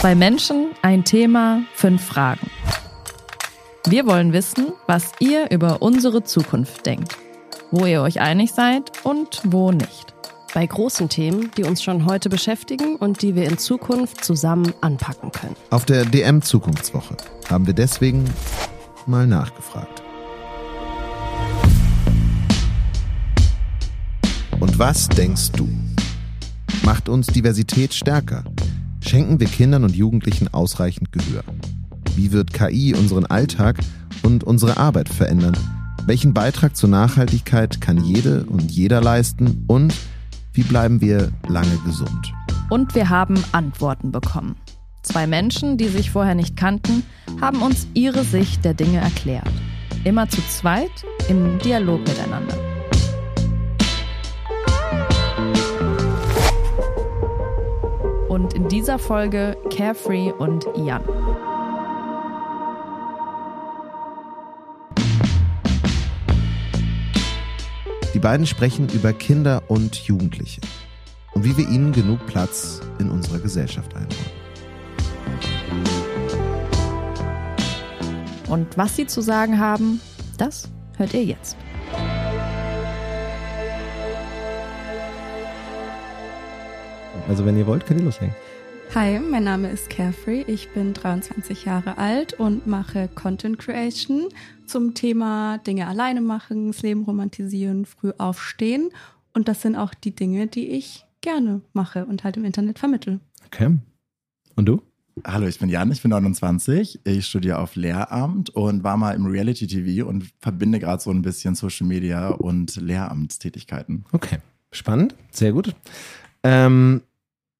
Zwei Menschen, ein Thema, fünf Fragen. Wir wollen wissen, was ihr über unsere Zukunft denkt, wo ihr euch einig seid und wo nicht. Bei großen Themen, die uns schon heute beschäftigen und die wir in Zukunft zusammen anpacken können. Auf der DM Zukunftswoche haben wir deswegen mal nachgefragt. Und was denkst du? Macht uns Diversität stärker? Schenken wir Kindern und Jugendlichen ausreichend Gehör? Wie wird KI unseren Alltag und unsere Arbeit verändern? Welchen Beitrag zur Nachhaltigkeit kann jede und jeder leisten? Und wie bleiben wir lange gesund? Und wir haben Antworten bekommen. Zwei Menschen, die sich vorher nicht kannten, haben uns ihre Sicht der Dinge erklärt. Immer zu zweit im Dialog miteinander. Und in dieser Folge Carefree und Jan. Die beiden sprechen über Kinder und Jugendliche und wie wir ihnen genug Platz in unserer Gesellschaft einräumen. Und was sie zu sagen haben, das hört ihr jetzt. Also wenn ihr wollt, könnt ihr loslegen. Hi, mein Name ist Carefree. Ich bin 23 Jahre alt und mache Content Creation zum Thema Dinge alleine machen, das Leben romantisieren, früh aufstehen. Und das sind auch die Dinge, die ich gerne mache und halt im Internet vermittle. Okay. Und du? Hallo, ich bin Jan, ich bin 29. Ich studiere auf Lehramt und war mal im Reality TV und verbinde gerade so ein bisschen Social Media und Lehramtstätigkeiten. Okay. Spannend. Sehr gut. Ähm,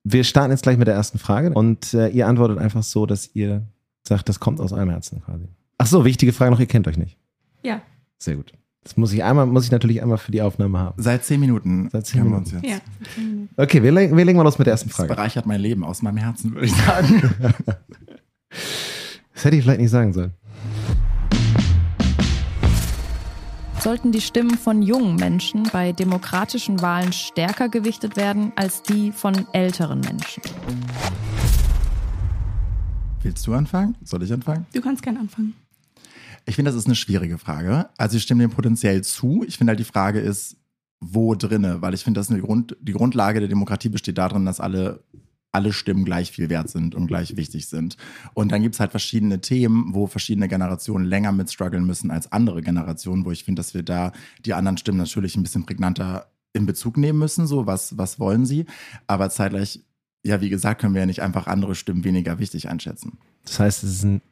wir starten jetzt gleich mit der ersten Frage und äh, ihr antwortet einfach so, dass ihr sagt, das kommt aus eurem Herzen quasi. Ach so, wichtige Frage noch, ihr kennt euch nicht. Ja. Sehr gut. Das muss ich einmal, muss ich natürlich einmal für die Aufnahme haben. Seit zehn Minuten. Seit zehn kennen wir Minuten. uns jetzt. Ja. Okay, wir, leg- wir legen mal los mit der ersten Das Frage. bereichert mein Leben aus meinem Herzen, würde ich sagen. Das hätte ich vielleicht nicht sagen sollen. Sollten die Stimmen von jungen Menschen bei demokratischen Wahlen stärker gewichtet werden als die von älteren Menschen? Willst du anfangen? Soll ich anfangen? Du kannst gerne anfangen. Ich finde, das ist eine schwierige Frage. Also ich stimme dem potenziell zu. Ich finde halt die Frage ist, wo drinne? Weil ich finde, dass eine Grund, die Grundlage der Demokratie besteht darin, dass alle, alle Stimmen gleich viel wert sind und gleich wichtig sind. Und dann gibt es halt verschiedene Themen, wo verschiedene Generationen länger mit strugglen müssen als andere Generationen, wo ich finde, dass wir da die anderen Stimmen natürlich ein bisschen prägnanter in Bezug nehmen müssen. So, was, was wollen sie? Aber zeitgleich, ja, wie gesagt, können wir ja nicht einfach andere Stimmen weniger wichtig einschätzen. Das heißt, es ist ein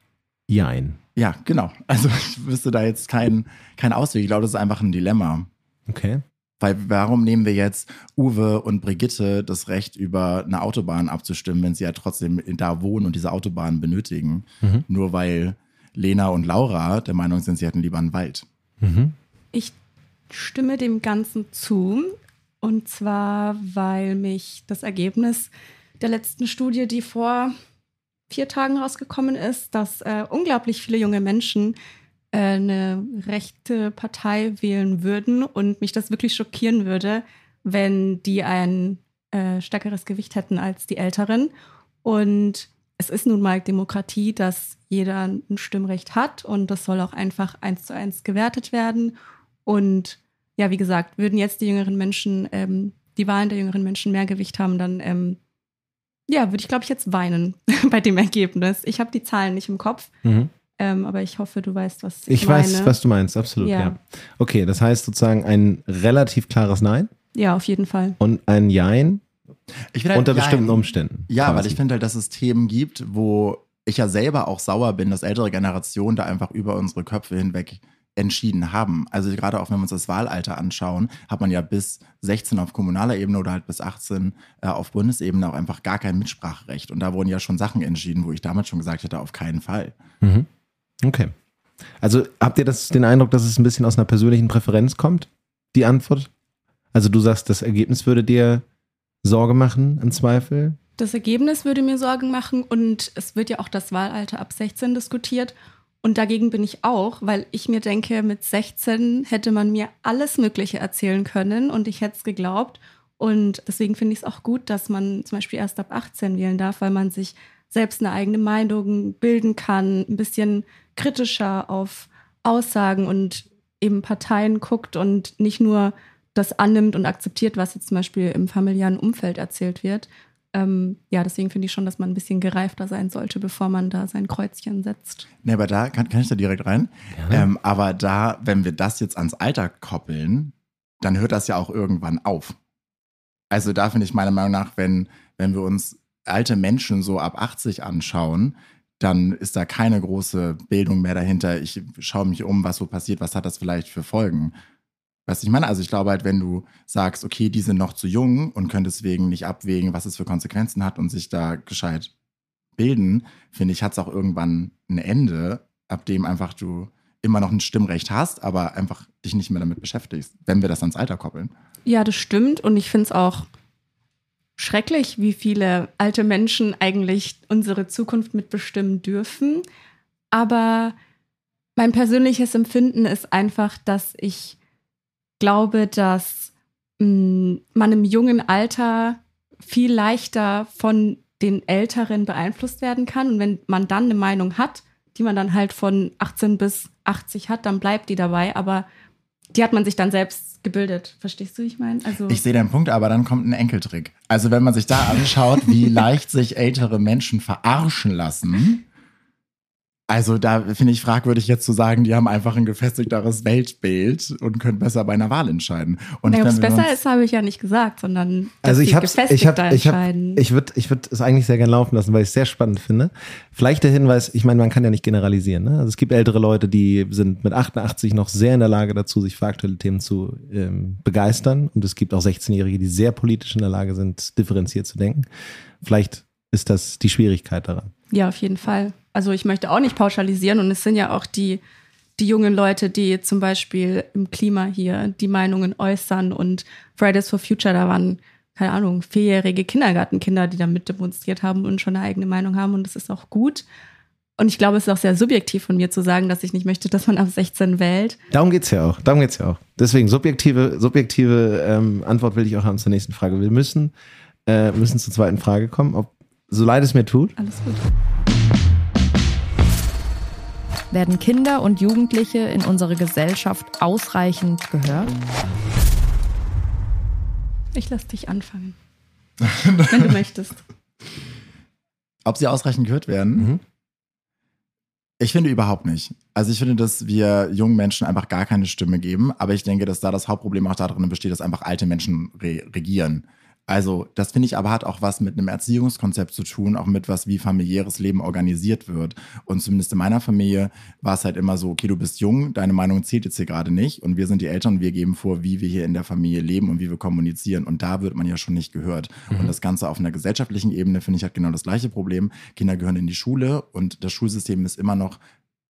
Jein. Ja, genau. Also ich wüsste da jetzt keinen kein Ausweg. Ich glaube, das ist einfach ein Dilemma. Okay. Weil warum nehmen wir jetzt Uwe und Brigitte das Recht, über eine Autobahn abzustimmen, wenn sie ja trotzdem da wohnen und diese Autobahn benötigen? Mhm. Nur weil Lena und Laura der Meinung sind, sie hätten lieber einen Wald. Mhm. Ich stimme dem Ganzen zu. Und zwar, weil mich das Ergebnis der letzten Studie, die vor vier Tagen rausgekommen ist, dass äh, unglaublich viele junge Menschen eine rechte Partei wählen würden und mich das wirklich schockieren würde, wenn die ein äh, stärkeres Gewicht hätten als die Älteren. Und es ist nun mal Demokratie, dass jeder ein Stimmrecht hat und das soll auch einfach eins zu eins gewertet werden. Und ja, wie gesagt, würden jetzt die jüngeren Menschen, ähm, die Wahlen der jüngeren Menschen mehr Gewicht haben, dann ähm, ja, würde ich, glaube ich, jetzt weinen bei dem Ergebnis. Ich habe die Zahlen nicht im Kopf, Mhm. Ähm, aber ich hoffe, du weißt, was ich, Ich meine. weiß, was du meinst, absolut, ja. Ja. Okay, das heißt sozusagen ein relativ klares Nein Ja, auf jeden Fall. und ein Jein Ich halt, unter ja, bestimmten Umständen. Ja, quasi. weil ich finde halt, dass es Themen gibt, wo ich ja selber auch sauer bin, dass ältere Generationen da einfach über unsere Köpfe hinweg entschieden haben. Also gerade auch wenn wir uns das Wahlalter anschauen, hat man ja bis 16 auf kommunaler Ebene oder halt bis 18 äh, auf Bundesebene auch einfach gar kein Mitspracherecht. Und da wurden ja schon Sachen entschieden, wo ich damals schon gesagt hätte, auf keinen Fall. Mhm. Okay. Also habt ihr das, den Eindruck, dass es ein bisschen aus einer persönlichen Präferenz kommt, die Antwort? Also du sagst, das Ergebnis würde dir Sorge machen, im Zweifel? Das Ergebnis würde mir Sorgen machen und es wird ja auch das Wahlalter ab 16 diskutiert. Und dagegen bin ich auch, weil ich mir denke, mit 16 hätte man mir alles Mögliche erzählen können und ich hätte es geglaubt. Und deswegen finde ich es auch gut, dass man zum Beispiel erst ab 18 wählen darf, weil man sich selbst eine eigene Meinung bilden kann, ein bisschen kritischer auf Aussagen und eben Parteien guckt und nicht nur das annimmt und akzeptiert, was jetzt zum Beispiel im familiären Umfeld erzählt wird. Ähm, ja, deswegen finde ich schon, dass man ein bisschen gereifter sein sollte, bevor man da sein Kreuzchen setzt. Nee, aber da kann, kann ich da direkt rein. Ähm, aber da, wenn wir das jetzt ans Alter koppeln, dann hört das ja auch irgendwann auf. Also da finde ich meiner Meinung nach, wenn, wenn wir uns alte Menschen so ab 80 anschauen, dann ist da keine große Bildung mehr dahinter. Ich schaue mich um, was so passiert, was hat das vielleicht für Folgen. Weißt du, ich meine, also ich glaube halt, wenn du sagst, okay, die sind noch zu jung und können deswegen nicht abwägen, was es für Konsequenzen hat und sich da gescheit bilden, finde ich, hat es auch irgendwann ein Ende, ab dem einfach du immer noch ein Stimmrecht hast, aber einfach dich nicht mehr damit beschäftigst, wenn wir das ans Alter koppeln. Ja, das stimmt. Und ich finde es auch schrecklich, wie viele alte Menschen eigentlich unsere Zukunft mitbestimmen dürfen. Aber mein persönliches Empfinden ist einfach, dass ich glaube, dass mh, man im jungen Alter viel leichter von den Älteren beeinflusst werden kann. Und wenn man dann eine Meinung hat, die man dann halt von 18 bis 80 hat, dann bleibt die dabei. Aber die hat man sich dann selbst gebildet. Verstehst du, wie ich meine? Also Ich sehe den Punkt, aber dann kommt ein Enkeltrick. Also wenn man sich da anschaut, wie leicht sich ältere Menschen verarschen lassen, also da finde ich fragwürdig jetzt zu sagen, die haben einfach ein gefestigteres Weltbild und können besser bei einer Wahl entscheiden. Und Nee, ob es besser ist, habe ich ja nicht gesagt, sondern dass Also ich sie habe ich habe ich habe entscheiden. ich würde ich würde es eigentlich sehr gerne laufen lassen, weil ich es sehr spannend finde. Vielleicht der Hinweis, ich meine, man kann ja nicht generalisieren, ne? Also es gibt ältere Leute, die sind mit 88 noch sehr in der Lage dazu, sich für aktuelle Themen zu ähm, begeistern und es gibt auch 16-jährige, die sehr politisch in der Lage sind, differenziert zu denken. Vielleicht ist das die Schwierigkeit daran. Ja, auf jeden Fall. Also ich möchte auch nicht pauschalisieren und es sind ja auch die, die jungen Leute, die zum Beispiel im Klima hier die Meinungen äußern und Fridays for Future, da waren, keine Ahnung, vierjährige Kindergartenkinder, die da mit demonstriert haben und schon eine eigene Meinung haben und das ist auch gut. Und ich glaube, es ist auch sehr subjektiv von mir zu sagen, dass ich nicht möchte, dass man ab 16 wählt. Darum geht's ja auch. Darum geht's ja auch. Deswegen subjektive, subjektive ähm, Antwort will ich auch haben zur nächsten Frage. Wir müssen, äh, müssen zur zweiten Frage kommen. Ob, so leid es mir tut. Alles gut. Werden Kinder und Jugendliche in unserer Gesellschaft ausreichend gehört? Ich lasse dich anfangen. Wenn du möchtest. Ob sie ausreichend gehört werden? Mhm. Ich finde überhaupt nicht. Also ich finde, dass wir jungen Menschen einfach gar keine Stimme geben, aber ich denke, dass da das Hauptproblem auch darin besteht, dass einfach alte Menschen re regieren. Also das finde ich aber hat auch was mit einem Erziehungskonzept zu tun, auch mit was, wie familiäres Leben organisiert wird. Und zumindest in meiner Familie war es halt immer so, okay, du bist jung, deine Meinung zählt jetzt hier gerade nicht und wir sind die Eltern wir geben vor, wie wir hier in der Familie leben und wie wir kommunizieren. Und da wird man ja schon nicht gehört. Und das Ganze auf einer gesellschaftlichen Ebene finde ich hat genau das gleiche Problem. Kinder gehören in die Schule und das Schulsystem ist immer noch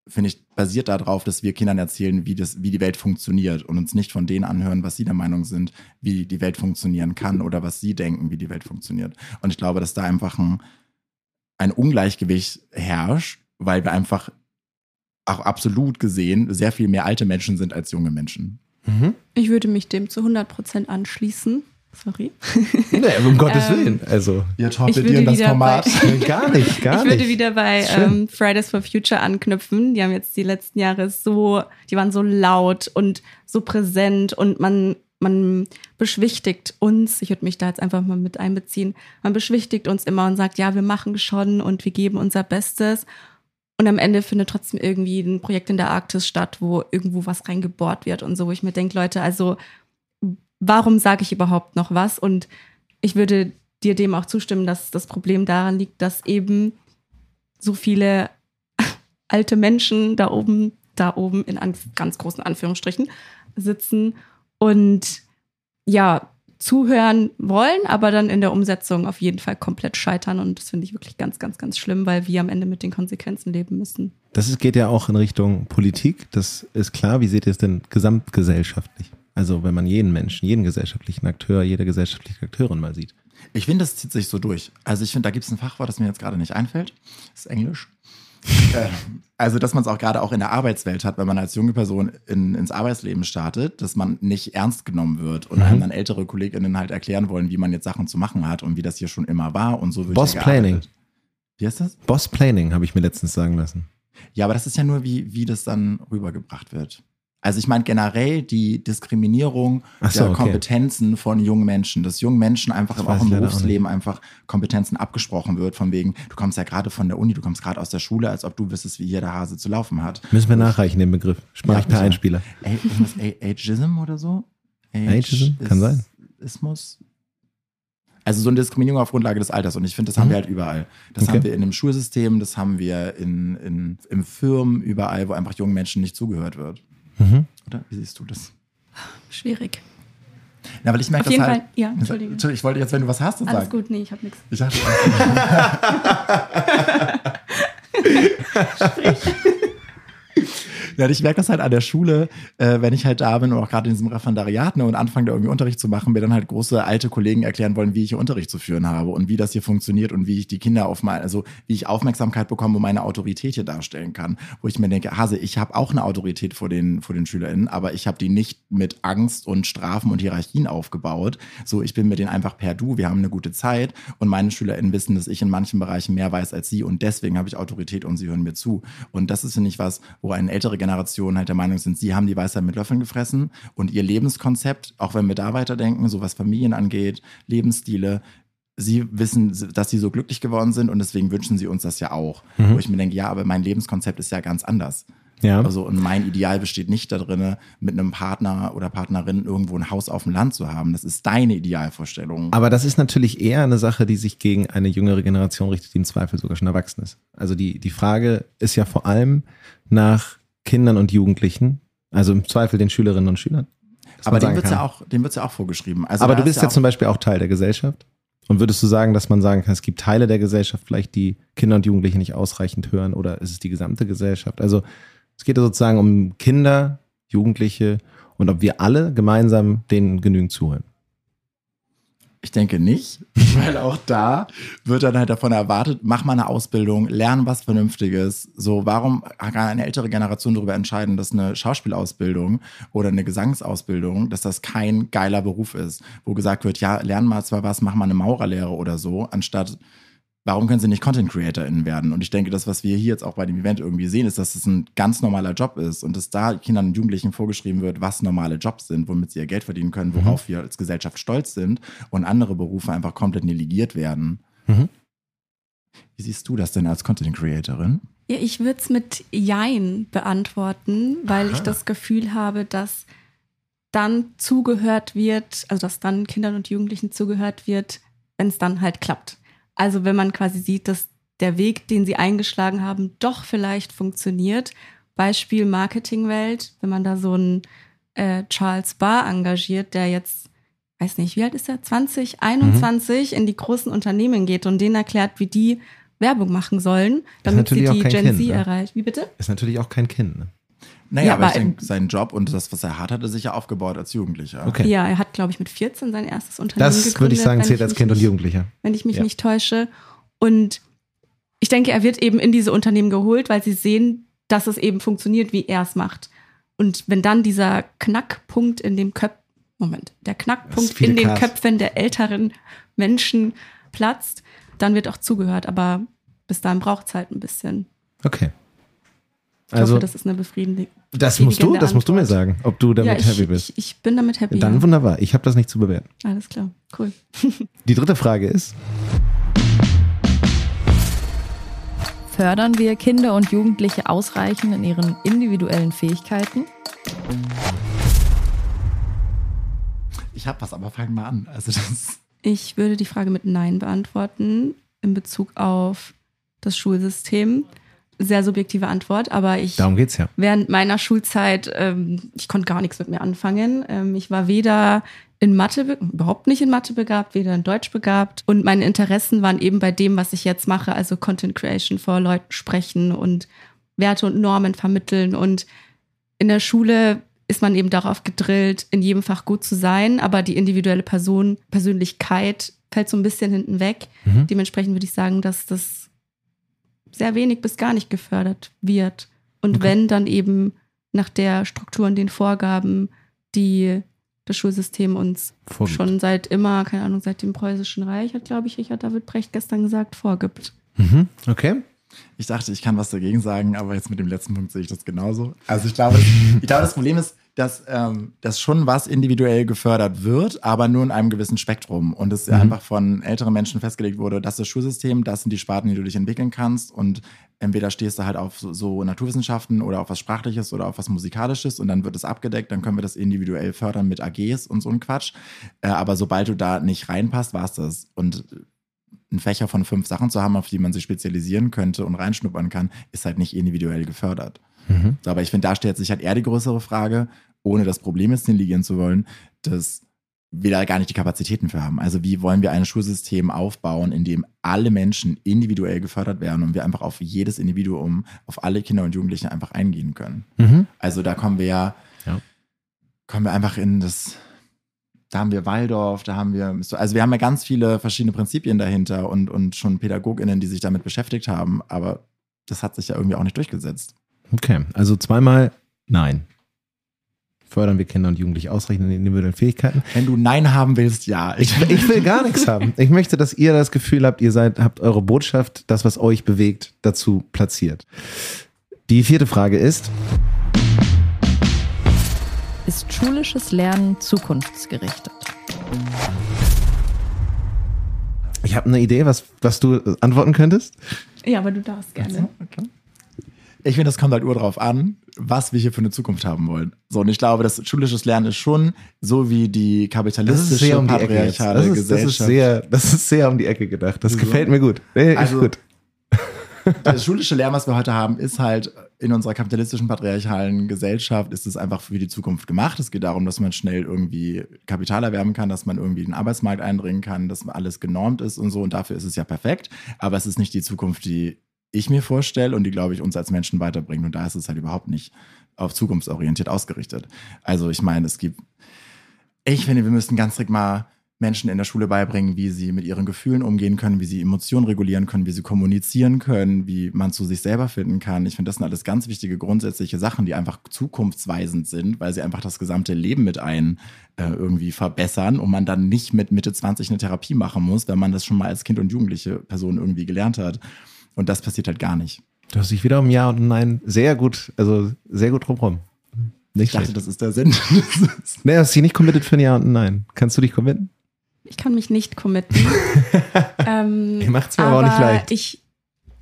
finde ich, basiert darauf, dass wir Kindern erzählen, wie, das, wie die Welt funktioniert und uns nicht von denen anhören, was sie der Meinung sind, wie die Welt funktionieren kann oder was sie denken, wie die Welt funktioniert. Und ich glaube, dass da einfach ein, ein Ungleichgewicht herrscht, weil wir einfach auch absolut gesehen sehr viel mehr alte Menschen sind als junge Menschen. Mhm. Ich würde mich dem zu 100% anschließen. Sorry. Nee, um Gottes Ähm, Willen. Also Ihr Ich würde wieder bei- gar nicht, gar ich nicht. würde wieder bei ähm, Fridays for Future anknüpfen. Die haben jetzt die letzten Jahre so, die waren so laut und so präsent und man, man beschwichtigt uns, ich würde mich da jetzt einfach mal mit einbeziehen, man beschwichtigt uns immer und sagt, ja, wir machen schon und wir geben unser Bestes. Und am Ende findet trotzdem irgendwie ein Projekt in der Arktis statt, wo irgendwo was reingebohrt wird und so, wo ich mir denke, Leute, also warum sage ich überhaupt noch was? Und ich würde dir dem auch zustimmen, dass das Problem daran liegt, dass eben so viele alte Menschen da oben, da oben in an, ganz großen Anführungsstrichen sitzen und ja, zuhören wollen, aber dann in der Umsetzung auf jeden Fall komplett scheitern. Und das finde ich wirklich ganz, ganz, ganz schlimm, weil wir am Ende mit den Konsequenzen leben müssen. Das geht ja auch in Richtung Politik. Das ist klar. Wie seht ihr es denn gesamtgesellschaftlich? Also wenn man jeden Menschen, jeden gesellschaftlichen Akteur, jede gesellschaftliche Akteurin mal sieht. Ich finde, das zieht sich so durch. Also ich finde, da gibt es ein Fachwort, das mir jetzt gerade nicht einfällt. Das ist Englisch. äh, also, dass man es auch gerade auch in der Arbeitswelt hat, wenn man als junge Person in, ins Arbeitsleben startet, dass man nicht ernst genommen wird und Mhm. einem dann ältere KollegInnen halt erklären wollen, wie man jetzt Sachen zu machen hat und wie das hier schon immer war und so wird Boss Planning. Wie heißt das? Boss Planning habe ich mir letztens sagen lassen. Ja, aber das ist ja nur, wie, wie das dann rübergebracht wird. Also ich meine generell die Diskriminierung so, der okay. Kompetenzen von jungen Menschen, dass jungen Menschen einfach Das auch im leider auch Berufsleben einfach Kompetenzen abgesprochen wird, von wegen, du kommst ja gerade von der Uni, du kommst gerade aus der Schule, als ob du wüsstest, wie hier der Hase zu laufen hat. Müssen wir nachreichen, den Begriff. Sprach Ja, ich per. Einspieler. Ageism oder so? Ageism? Kann sein. Ismus? Also so eine Diskriminierung auf Grundlage des Alters. Und ich finde, das haben Mhm. wir halt überall. Das Okay. haben wir in dem Schulsystem, das haben wir in, in, in Firmen, überall, wo einfach jungen Menschen nicht zugehört wird. Mhm. Oder? Wie siehst du das? Schwierig. Ja, weil ich merke Auf jeden das halt. Fall, ja, Entschuldige. Entschuldigung, ich wollte jetzt, wenn du was hast, dann Alles sag. gut, nee, ich habe nichts. Ich dachte, Ja, ich merke das halt an der Schule, äh, wenn ich halt da bin und auch gerade in diesem Referendariat ne, und anfange da irgendwie Unterricht zu machen, mir dann halt große alte Kollegen erklären wollen, wie ich hier Unterricht zu führen habe und wie das hier funktioniert und wie ich die Kinder auf mein, also wie ich Aufmerksamkeit bekomme und meine Autorität hier darstellen kann. Wo ich mir denke, Hase, ich habe auch eine Autorität vor den, vor den SchülerInnen, aber ich habe die nicht mit Angst und Strafen und Hierarchien aufgebaut. So, ich bin mit denen einfach per Du, wir haben eine gute Zeit und meine SchülerInnen wissen, dass ich in manchen Bereichen mehr weiß als sie und deswegen habe ich Autorität und sie hören mir zu. Und das ist, finde ich, was, wo eine ältere Generation halt der Meinung sind, sie haben die Weisheit mit Löffeln gefressen und ihr Lebenskonzept, auch wenn wir da weiterdenken, so was Familien angeht, Lebensstile, sie wissen, dass sie so glücklich geworden sind und deswegen wünschen sie uns das ja auch. Mhm. Wo ich mir denke, ja, aber mein Lebenskonzept ist ja ganz anders. Ja. Also, und mein Ideal besteht nicht darin, mit einem Partner oder Partnerin irgendwo ein Haus auf dem Land zu haben. Das ist deine Idealvorstellung. Aber das ist natürlich eher eine Sache, die sich gegen eine jüngere Generation richtet, die im Zweifel sogar schon erwachsen ist. Also die, die Frage ist ja vor allem nach Kindern und Jugendlichen, also im Zweifel den Schülerinnen und Schülern. aber dem sagen wird's ja auch, dem wird's ja auch vorgeschrieben. Also Aber du bist ist ja auch- zum Beispiel auch Teil der Gesellschaft. Und würdest du sagen, dass man sagen kann, es gibt Teile der Gesellschaft vielleicht, die Kinder und Jugendliche nicht ausreichend hören oder ist es die gesamte Gesellschaft? Also es geht ja sozusagen um Kinder, Jugendliche und ob wir alle gemeinsam denen genügend zuhören. Ich denke nicht, weil auch da wird dann halt davon erwartet, mach mal eine Ausbildung, lern was Vernünftiges. So, warum kann eine ältere Generation darüber entscheiden, dass eine Schauspielausbildung oder eine Gesangsausbildung, dass das kein geiler Beruf ist, wo gesagt wird, ja, lern mal zwar was, mach mal eine Maurerlehre oder so, anstatt Warum können sie nicht Content CreatorInnen werden? Und ich denke, das, was wir hier jetzt auch bei dem Event irgendwie sehen, ist, dass es ein ganz normaler Job ist und dass da Kindern und Jugendlichen vorgeschrieben wird, was normale Jobs sind, womit sie ihr Geld verdienen können, worauf wir als Gesellschaft stolz sind und andere Berufe einfach komplett negiert werden. Mhm. Wie siehst du das denn als Content Creatorin? Ja, ich würde es mit Jein beantworten, weil ich Aha. das Gefühl habe, dass dann zugehört wird, also dass dann Kindern und Jugendlichen zugehört wird, wenn es dann halt klappt. Also wenn man quasi sieht, dass der Weg, den sie eingeschlagen haben, doch vielleicht funktioniert. Beispiel Marketingwelt, wenn man da so einen äh, Charles Barr engagiert, der jetzt, weiß nicht, wie alt ist er, 20, 21 in die großen Unternehmen geht und denen erklärt, wie die Werbung machen sollen, damit sie die Gen Kind, Z ne? erreicht. Wie bitte? Ist natürlich auch kein Kind. Ne? Naja, Ja, aber ich aber, denke, sein Job und das, was er hat, hat er sich ja aufgebaut als Jugendlicher. Okay. Ja, er hat, glaube ich, mit 14 sein erstes Unternehmen Das gegründet. würde ich sagen, zählt als mich Kind und nicht- Jugendlicher. wenn ich mich Ja. nicht täusche. Und ich denke, er wird eben in diese Unternehmen geholt, weil sie sehen, dass es eben funktioniert, wie er es macht. Und wenn dann dieser Knackpunkt in dem Köpf, Moment, der Knackpunkt in den Ks. Köpfen der älteren Menschen platzt, dann wird auch zugehört. Aber bis dahin braucht es halt ein bisschen. Okay. Ich Also, hoffe, das ist eine befriedigende. Das musst du, das musst du mir Antwort. sagen, ob du damit ja, ich, happy bist. Ich, ich bin damit happy. Dann ja. wunderbar. Ich habe das nicht zu bewerten. Alles klar, cool. Die dritte Frage ist, Fördern wir Kinder und Jugendliche ausreichend in ihren individuellen Fähigkeiten? Ich habe was, aber fang mal an. Also das. Ich würde die Frage mit Nein beantworten in Bezug auf das Schulsystem. Sehr subjektive Antwort, aber ich darum geht's ja. während meiner Schulzeit, ähm, ich konnte gar nichts mit mir anfangen. Ähm, ich war weder in Mathe, be- überhaupt nicht in Mathe begabt, weder in Deutsch begabt. Und meine Interessen waren eben bei dem, was ich jetzt mache, also Content Creation vor Leuten sprechen und Werte und Normen vermitteln. Und in der Schule ist man eben darauf gedrillt, in jedem Fach gut zu sein, aber die individuelle Person, Persönlichkeit fällt so ein bisschen hinten weg. Mhm. Dementsprechend würde ich sagen, dass das sehr wenig bis gar nicht gefördert wird. Und Okay. wenn, dann eben nach der Struktur und den Vorgaben, die das Schulsystem uns Vorgibt. schon seit immer, keine Ahnung, seit dem Preußischen Reich, hat, glaube ich, Richard David Brecht gestern gesagt, vorgibt. Mhm. Okay. Ich dachte, ich kann was dagegen sagen, aber jetzt mit dem letzten Punkt sehe ich das genauso. Also ich glaube, ich glaube das Problem ist, dass, ähm, dass schon was individuell gefördert wird, aber nur in einem gewissen Spektrum. Und es Mhm. einfach von älteren Menschen festgelegt wurde, das ist das Schulsystem, das sind die Sparten, die du dich entwickeln kannst. Und entweder stehst du halt auf so, so Naturwissenschaften oder auf was Sprachliches oder auf was Musikalisches und dann wird es abgedeckt, dann können wir das individuell fördern mit AGs und so ein Quatsch. Äh, aber sobald du da nicht reinpasst, war's das. Und einen Fächer von fünf Sachen zu haben, auf die man sich spezialisieren könnte und reinschnuppern kann, ist halt nicht individuell gefördert. So, aber ich finde, da stellt sich halt eher die größere Frage, ohne das Problem jetzt negieren zu wollen, dass wir da gar nicht die Kapazitäten für haben. Also wie wollen wir ein Schulsystem aufbauen, in dem alle Menschen individuell gefördert werden und wir einfach auf jedes Individuum, auf alle Kinder und Jugendlichen einfach eingehen können. Mhm. Also da kommen wir ja, Ja. kommen wir einfach in das, da haben wir Waldorf, da haben wir, also wir haben ja ganz viele verschiedene Prinzipien dahinter und, und schon PädagogInnen, die sich damit beschäftigt haben, aber das hat sich ja irgendwie auch nicht durchgesetzt. Okay, also zweimal nein. Fördern wir Kinder und Jugendliche ausreichend in den individuellen Fähigkeiten? Wenn du Nein haben willst, ja. Ich, ich will gar nichts haben. Ich möchte, dass ihr das Gefühl habt, ihr seid, habt eure Botschaft, das, was euch bewegt, dazu platziert. Die vierte Frage ist, Ist schulisches Lernen zukunftsgerichtet? ich habe eine Idee, was, was du antworten könntest. Ja, aber du darfst gerne. Ich finde, das kommt halt nur drauf an, was wir hier für eine Zukunft haben wollen. So, und ich glaube, das schulisches Lernen ist schon so wie die kapitalistische, um die Ecke patriarchale Das ist, das, Gesellschaft. ist sehr, das ist sehr um die Ecke gedacht. Das So. gefällt mir gut. Nee, ist Also- gut. Das schulische Lernen, was wir heute haben, ist halt in unserer kapitalistischen, patriarchalen Gesellschaft, ist es einfach für die Zukunft gemacht. Es geht darum, dass man schnell irgendwie Kapital erwerben kann, dass man irgendwie den Arbeitsmarkt eindringen kann, dass alles genormt ist und so. Und dafür ist es ja perfekt. Aber es ist nicht die Zukunft, die ich mir vorstelle und die, glaube ich, uns als Menschen weiterbringt. Und da ist es halt überhaupt nicht auf zukunftsorientiert ausgerichtet. Also ich meine, es gibt, ich finde, wir müssen ganz strikt mal Menschen in der Schule beibringen, wie sie mit ihren Gefühlen umgehen können, wie sie Emotionen regulieren können, wie sie kommunizieren können, wie man zu sich selber finden kann. Ich finde, das sind alles ganz wichtige grundsätzliche Sachen, die einfach zukunftsweisend sind, weil sie einfach das gesamte Leben mit ein äh, irgendwie verbessern und man dann nicht mit Mitte 20 eine Therapie machen muss, wenn man das schon mal als Kind und jugendliche Person irgendwie gelernt hat. Und das passiert halt gar nicht. Du hast dich wieder um Ja und Nein sehr gut, also sehr gut drumherum. Nicht Ich dachte, schlecht. das ist der Sinn. Nee, hast dich nicht committed für ein Ja und ein Nein. Kannst du dich committen? Ich kann mich nicht committen. ähm, Ihr macht's mir aber auch nicht leicht. Ich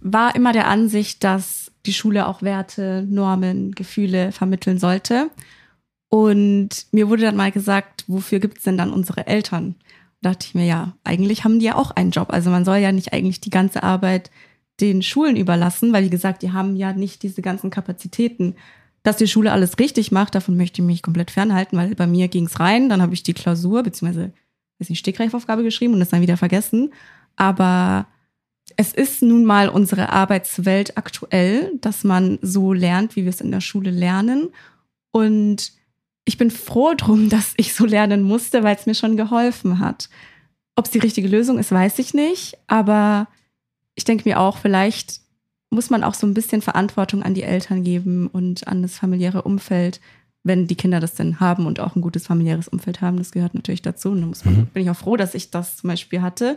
war immer der Ansicht, dass die Schule auch Werte, Normen, Gefühle vermitteln sollte. Und mir wurde dann mal gesagt, wofür gibt's denn dann unsere Eltern? Da dachte ich mir, ja, eigentlich haben die ja auch einen Job. Also man soll ja nicht eigentlich die ganze Arbeit den Schulen überlassen, weil wie gesagt, die haben ja nicht diese ganzen Kapazitäten. Dass die Schule alles richtig macht, davon möchte ich mich komplett fernhalten, weil bei mir ging's rein, dann habe ich die Klausur, beziehungsweise weiß nicht, Stegreifaufgabe geschrieben und das dann wieder vergessen. Aber es ist nun mal unsere Arbeitswelt aktuell, dass man so lernt, wie wir es in der Schule lernen. Und ich bin froh drum, dass ich so lernen musste, weil es mir schon geholfen hat. Ob es die richtige Lösung ist, weiß ich nicht. Aber ich denke mir auch, vielleicht muss man auch so ein bisschen Verantwortung an die Eltern geben und an das familiäre Umfeld, wenn die Kinder das denn haben und auch ein gutes familiäres Umfeld haben. Das gehört natürlich dazu. Und da muss man, Mhm. bin ich auch froh, dass ich das zum Beispiel hatte.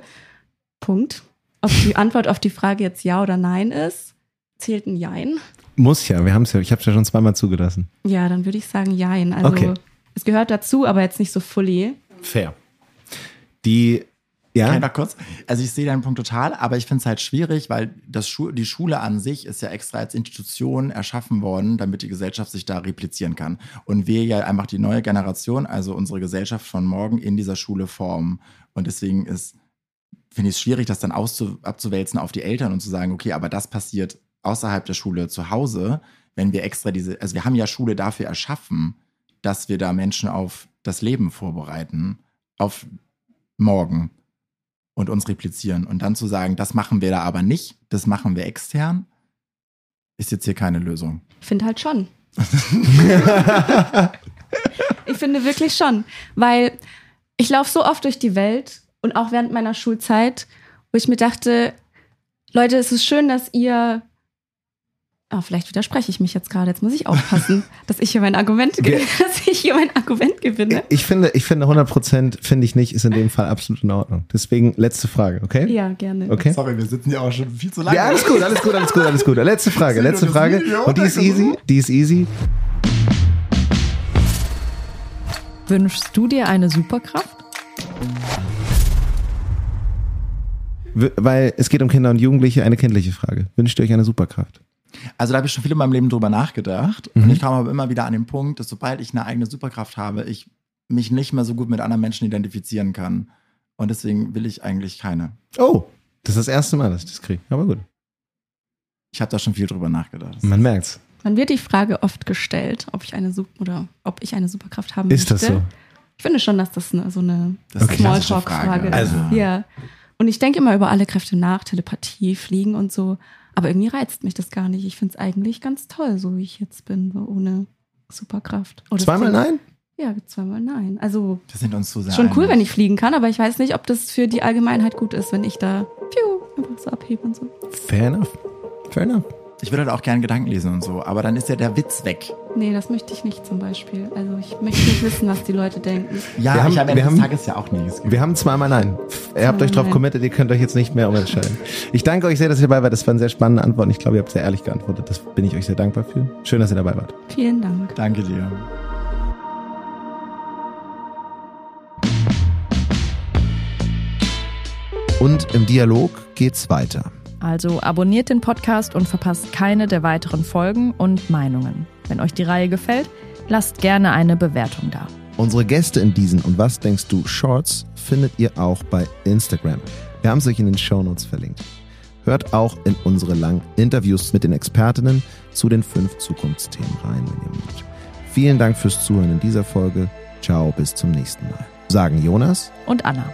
Punkt. Ob die Antwort auf die Frage jetzt Ja oder Nein ist, zählt ein Jein. Muss ja, wir haben es ja, ich habe es ja schon zweimal zugelassen. Ja, dann würde ich sagen Jein. Also Okay. es gehört dazu, aber jetzt nicht so fully. Fair. Die, ja, Einfach kurz. Also ich sehe deinen Punkt total, aber ich finde es halt schwierig, weil das Schu die Schule an sich ist ja extra als Institution erschaffen worden, damit die Gesellschaft sich da replizieren kann. Und wir ja einfach die neue Generation, also unsere Gesellschaft von morgen in dieser Schule formen. Und deswegen ist, finde ich es schwierig, das dann abzuwälzen auf die Eltern und zu sagen, okay, aber das passiert außerhalb der Schule zu Hause, wenn wir extra diese, also wir haben ja Schule dafür erschaffen, dass wir da Menschen auf das Leben vorbereiten, auf morgen und uns replizieren. Und dann zu sagen, das machen wir da aber nicht, das machen wir extern, ist jetzt hier keine Lösung. Ich finde halt schon. ich finde wirklich schon, weil ich laufe so oft durch die Welt und auch während meiner Schulzeit, wo ich mir dachte, Leute, es ist schön, dass ihr Ah, vielleicht widerspreche ich mich jetzt gerade. Jetzt muss ich aufpassen, dass ich hier mein Argument, ge- dass ich hier mein Argument gewinne. Ich finde, ich finde 100 Prozent finde ich nicht, ist in dem Fall absolut in Ordnung. Deswegen letzte Frage, okay? Ja, gerne. Okay. Sorry, wir sitzen ja auch schon viel zu lange. Ja, alles gut, alles gut, alles gut, alles gut. Letzte Frage, letzte das Frage. Und die ist easy, die ist easy. Wünschst du dir eine Superkraft? Weil es geht um Kinder und Jugendliche, eine kindliche Frage. Wünscht ihr euch eine Superkraft? Also da habe ich schon viel in meinem Leben drüber nachgedacht. Mhm. Und ich komme aber immer wieder an den Punkt, dass sobald ich eine eigene Superkraft habe, ich mich nicht mehr so gut mit anderen Menschen identifizieren kann. Und deswegen will ich eigentlich keine. Oh, das ist das erste Mal, dass ich das kriege. Aber gut. Ich habe da schon viel drüber nachgedacht. Man merkt's. Man wird die Frage oft gestellt, ob ich eine Sup oder ob ich eine Superkraft haben Ist das möchte. so? Ich finde schon, dass das eine, so eine Das ist klassische Smalltalk-Frage ist. Also- Ja. Und ich denke immer über alle Kräfte nach, Telepathie, Fliegen und so. Aber irgendwie reizt mich das gar nicht. Ich finde es eigentlich ganz toll, so wie ich jetzt bin, ohne Superkraft. Oh, Zweimal nein? Ja, zweimal nein. Also Wir sind uns zu sehr schon cool, einig. wenn ich fliegen kann, aber ich weiß nicht, ob das für die Allgemeinheit gut ist, wenn ich da piu, einfach so abhebe und so. Fair enough. Fair enough. Ich würde halt auch gerne Gedanken lesen und so, aber dann ist ja der Witz weg. Nee, das möchte ich nicht zum Beispiel. Also ich möchte nicht wissen, was die Leute denken. Ja, Wir haben- ich habe wir haben- Tages ja auch nie. Wir haben zweimal nein. Ihr habt euch drauf committed, ihr könnt euch jetzt nicht mehr umentscheiden. Ich danke euch sehr, dass ihr dabei wart. Das waren sehr spannende Antworten. Ich glaube, ihr habt sehr ehrlich geantwortet. Das bin ich euch sehr dankbar für. Schön, dass ihr dabei wart. Vielen Dank. Danke dir. Und im Dialog geht's weiter. Also abonniert den Podcast und verpasst keine der weiteren Folgen und Meinungen. Wenn euch die Reihe gefällt, lasst gerne eine Bewertung da. Unsere Gäste in diesen und was denkst du Shorts findet ihr auch bei Instagram. Wir haben es euch in den Shownotes verlinkt. Hört auch in unsere langen Interviews mit den Expertinnen zu den fünf Zukunftsthemen rein, wenn ihr mögt. Vielen Dank fürs Zuhören in dieser Folge. Ciao, bis zum nächsten Mal. Sagen Jonas Und Anna.